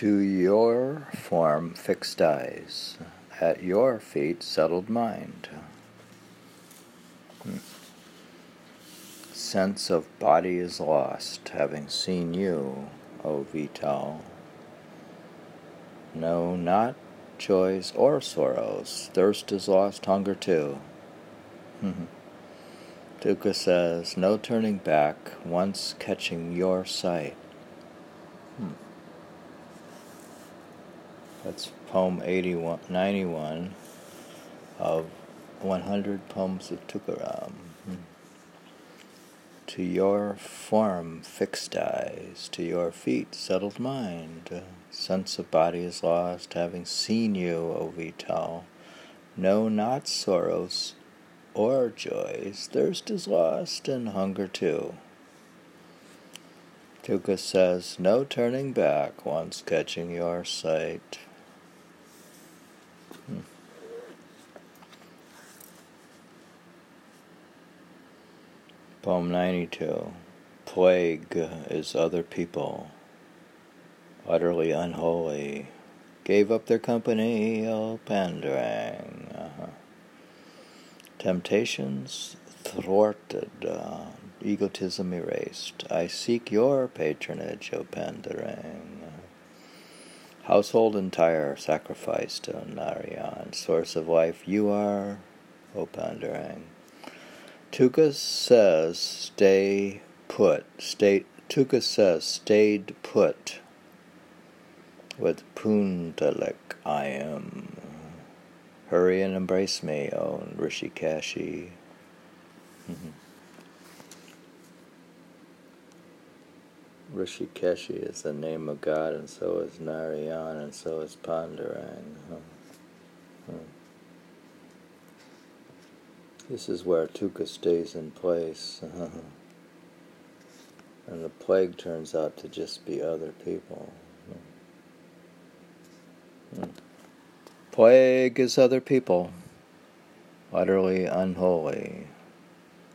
To your form fixed eyes, at your feet settled mind. Hmm. Sense of body is lost, having seen you, O Vitthal. No, not joys or sorrows. Thirst is lost, hunger too. Tuka says, no turning back once catching your sight. Hmm. That's poem 81, 91 of 100 poems of Tukaram. Hmm. To your form fixed eyes, to your feet settled mind, sense of body is lost, having seen you, O Vitthal. Know not sorrows or joys, thirst is lost, and hunger too. Tuka says, no turning back once catching your sight. Hmm. Poem 92 Plague is other people, utterly unholy, gave up their company, O Pandurang. Uh-huh. Temptations thwarted, uh, egotism erased. I seek your patronage, O Pandurang. Household entire sacrificed to Narayan, source of life you are, O Pandurang. Tuka says, stay put. Stay, Tuka says, stayed put. With Pundalik I am. Hurry and embrace me, O Rishikeshi. Mm-hmm. Rishikeshi is the name of God, and so is Narayan, and so is Pandurang. Hmm. This is where Tuka stays in place. and the plague turns out to just be other people. Hmm. Plague is other people, utterly unholy,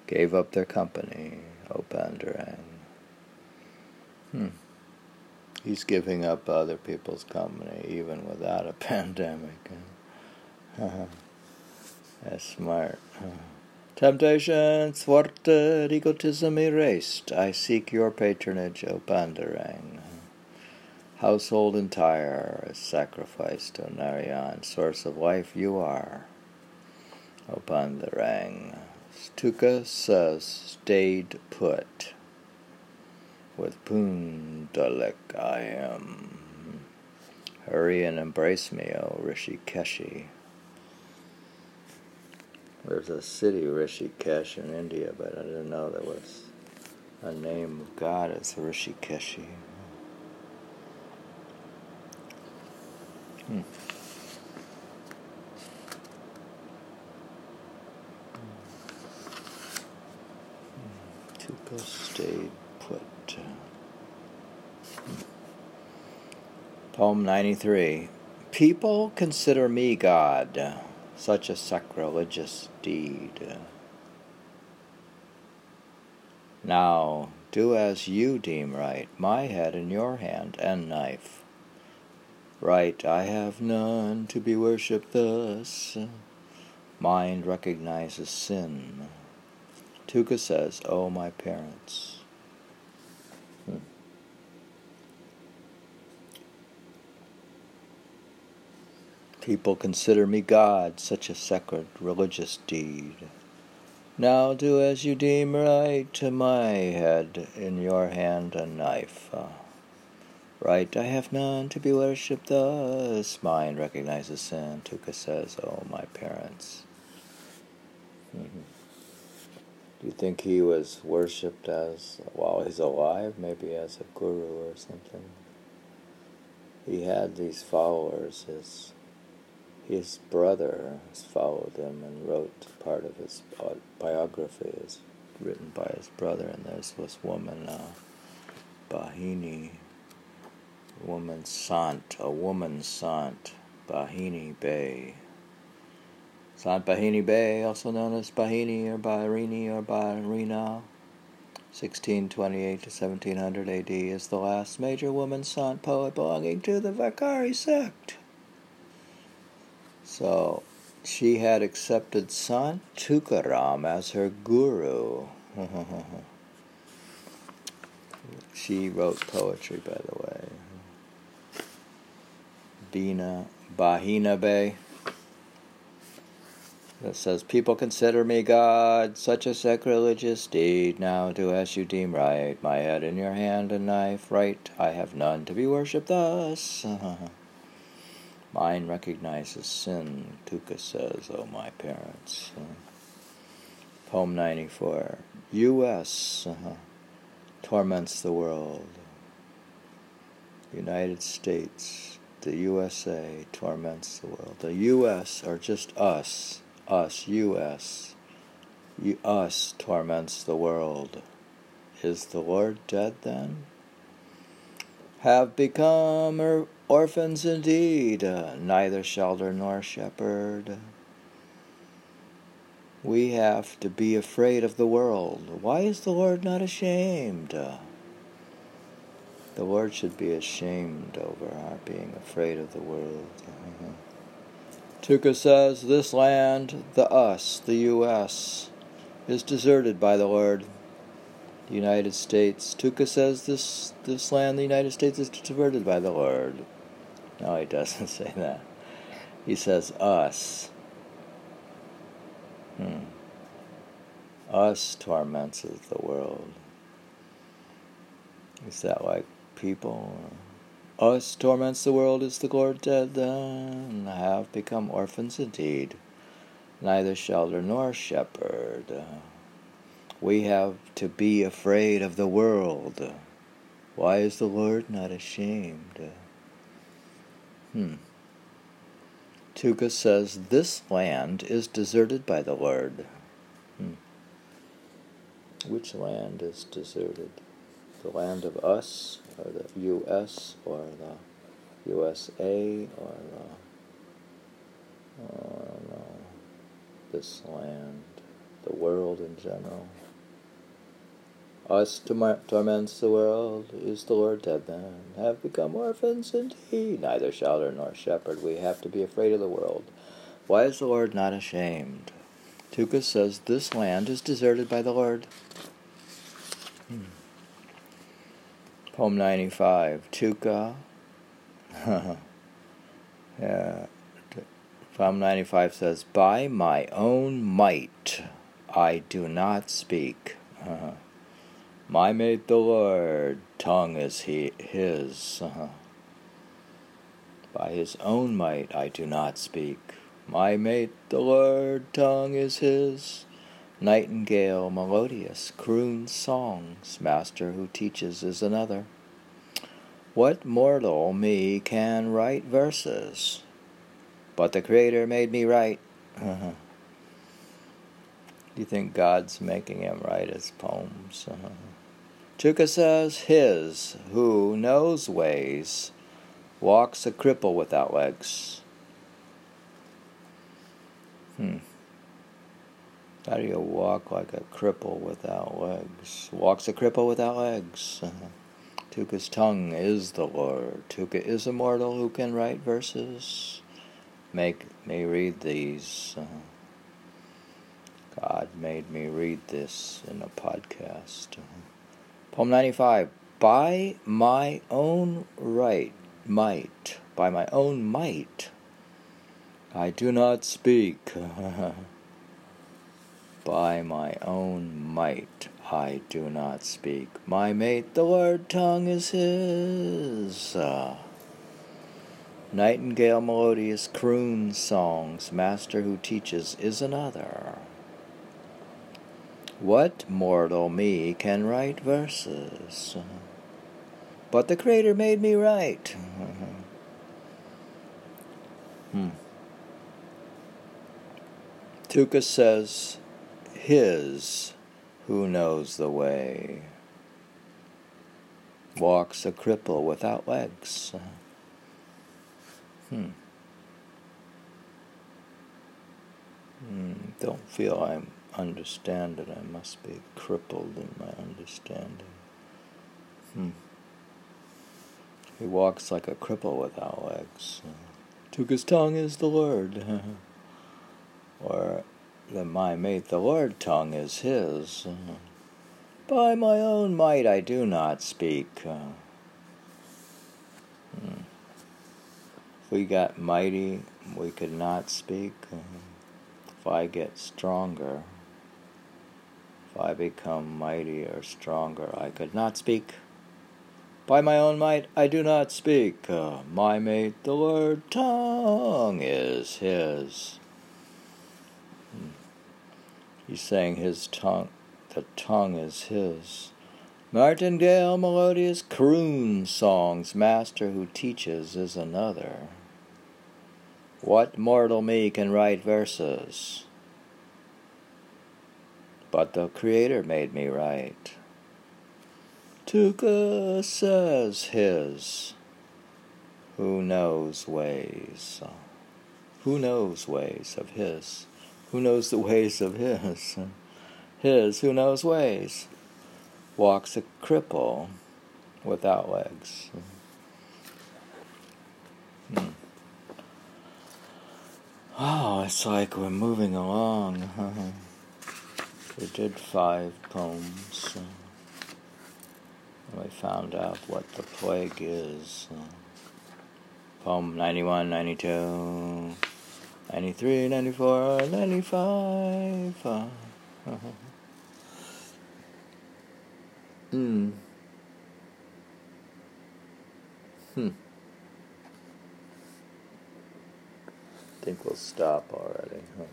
gave up their company, O Pandurang. Hmm. He's giving up other people's company even without a pandemic. That's smart. Temptation thwarted, egotism erased. I seek your patronage, O Pandurang. Household entire is sacrificed to Narayan. Source of life you are, O Pandurang. Tuka says, stayed put with Pundalik I am. Hurry and embrace me, O Rishikeshi. There's a city, Rishikesh, in India, but I didn't know there was a name of God as Rishikeshi. Hmm. Stayed put. Poem 93 People consider me God, such a sacrilegious deed. Now, do as you deem right, my head in your hand and knife. Right, I have none to be worshipped thus. Mind recognizes sin. Tuka says, Oh, my parents. People consider me God, such a sacred religious deed. Now do as you deem right to my head, in your hand a knife. Uh, right, I have none to be worshipped thus. Mine recognizes sin. Tuka says, Oh, my parents. Mm-hmm. Do you think he was worshipped as, while he's alive, maybe as a guru or something? He had these followers. His, his brother followed him and wrote part of his biography is written by his brother. And there's this woman, uh, Bahini, woman Sant, a woman Sant, Bahinibai. Sant Bahinibai, also known as Bahini or Bahirini or Bahirina, 1628 to 1700 AD, is the last major woman sant poet belonging to the Varkari sect. So she had accepted Sant Tukaram as her guru. she wrote poetry, by the way. Bina Bahina Bay that says, People consider me God, such a sacrilegious deed. Now do as you deem right. My head in your hand a knife right. I have none to be worshipped thus. Mine recognizes sin, Tuka says, oh my parents. Poem 94. U.S. Uh-huh, torments the world. United States, the USA torments the world. The U.S. are just us us, U.S. You, us torments the world. Is the Lord dead then? Have become or orphans indeed, uh, neither shelter nor shepherd. We have to be afraid of the world. Why is the Lord not ashamed? Uh, the Lord should be ashamed over our being afraid of the world. Tuka says, This land, the us, the U.S., is deserted by the Lord. The United States. Tuka says, This, this land, the United States, is deserted by the Lord. No, he doesn't say that. He says, Us. Hmm. Us torments the world. Is that like people? Us torments the world is the Lord dead then, have become orphans indeed, neither shelter nor shepherd. We have to be afraid of the world. Why is the Lord not ashamed? Hmm. Tuka says this land is deserted by the Lord. Hmm. Which land is deserted? The land of us or the U.S. or the USA or the or the, this land, the world in general. Us torments the world, is the Lord dead then? Have become orphans indeed, neither shelter nor shepherd. We have to be afraid of the world. Why is the Lord not ashamed? Tuka says, This land is deserted by the Lord. Hmm. Poem 95, Tuka. yeah. Poem 95 says, By my own might I do not speak. Uh-huh. My mate the Lord, tongue is he his. Uh-huh. By his own might I do not speak. My mate the Lord, tongue is his. Nightingale melodious croons songs, master who teaches is another. What mortal me can write verses? But the Creator made me write. Uh-huh. Do you think God's making him write his poems? Uh-huh. Tuka says, His who knows ways walks a cripple without legs. Hmm. How do you walk like a cripple without legs? Walks a cripple without legs. Uh-huh. Tuka's tongue is the Lord. Tuka is immortal who can write verses. Make me read these. Uh, God made me read this in a podcast. Uh, Poem 95. By my own right, might, by my own might, I do not speak. By my own might I do not speak. My mate, the word tongue is his. Nightingale melodious croon songs, master who teaches is another. What mortal me can write verses? But the Creator made me write. hmm. Tuka says, his who knows the way walks a cripple without legs. Hmm. Hmm. Don't feel I'm understand it, I must be crippled in my understanding. Hmm. He walks like a cripple without legs. Tuka's tongue is the Lord. or that my mate the Lord tongue is his. By my own might I do not speak. Hmm. If we got mighty, we could not speak. If I get stronger, if I become mighty or stronger, I could not speak. By my own might I do not speak. Uh, my mate, the Lord, tongue is his. Hmm. He's saying his tongue, the tongue is his. Martingale melodious croon songs, master who teaches is another. What mortal me can write verses? But the Creator made me write. Tuka says his. Who knows ways? Who knows ways of his? Who knows the ways of his? His who knows ways walks a cripple without legs. Hmm. Oh, it's like we're moving along. we did five poems. we found out what the plague is. Poem 91, 92, 93, 94, 95. Hmm. Hmm. I think we'll stop already. Huh?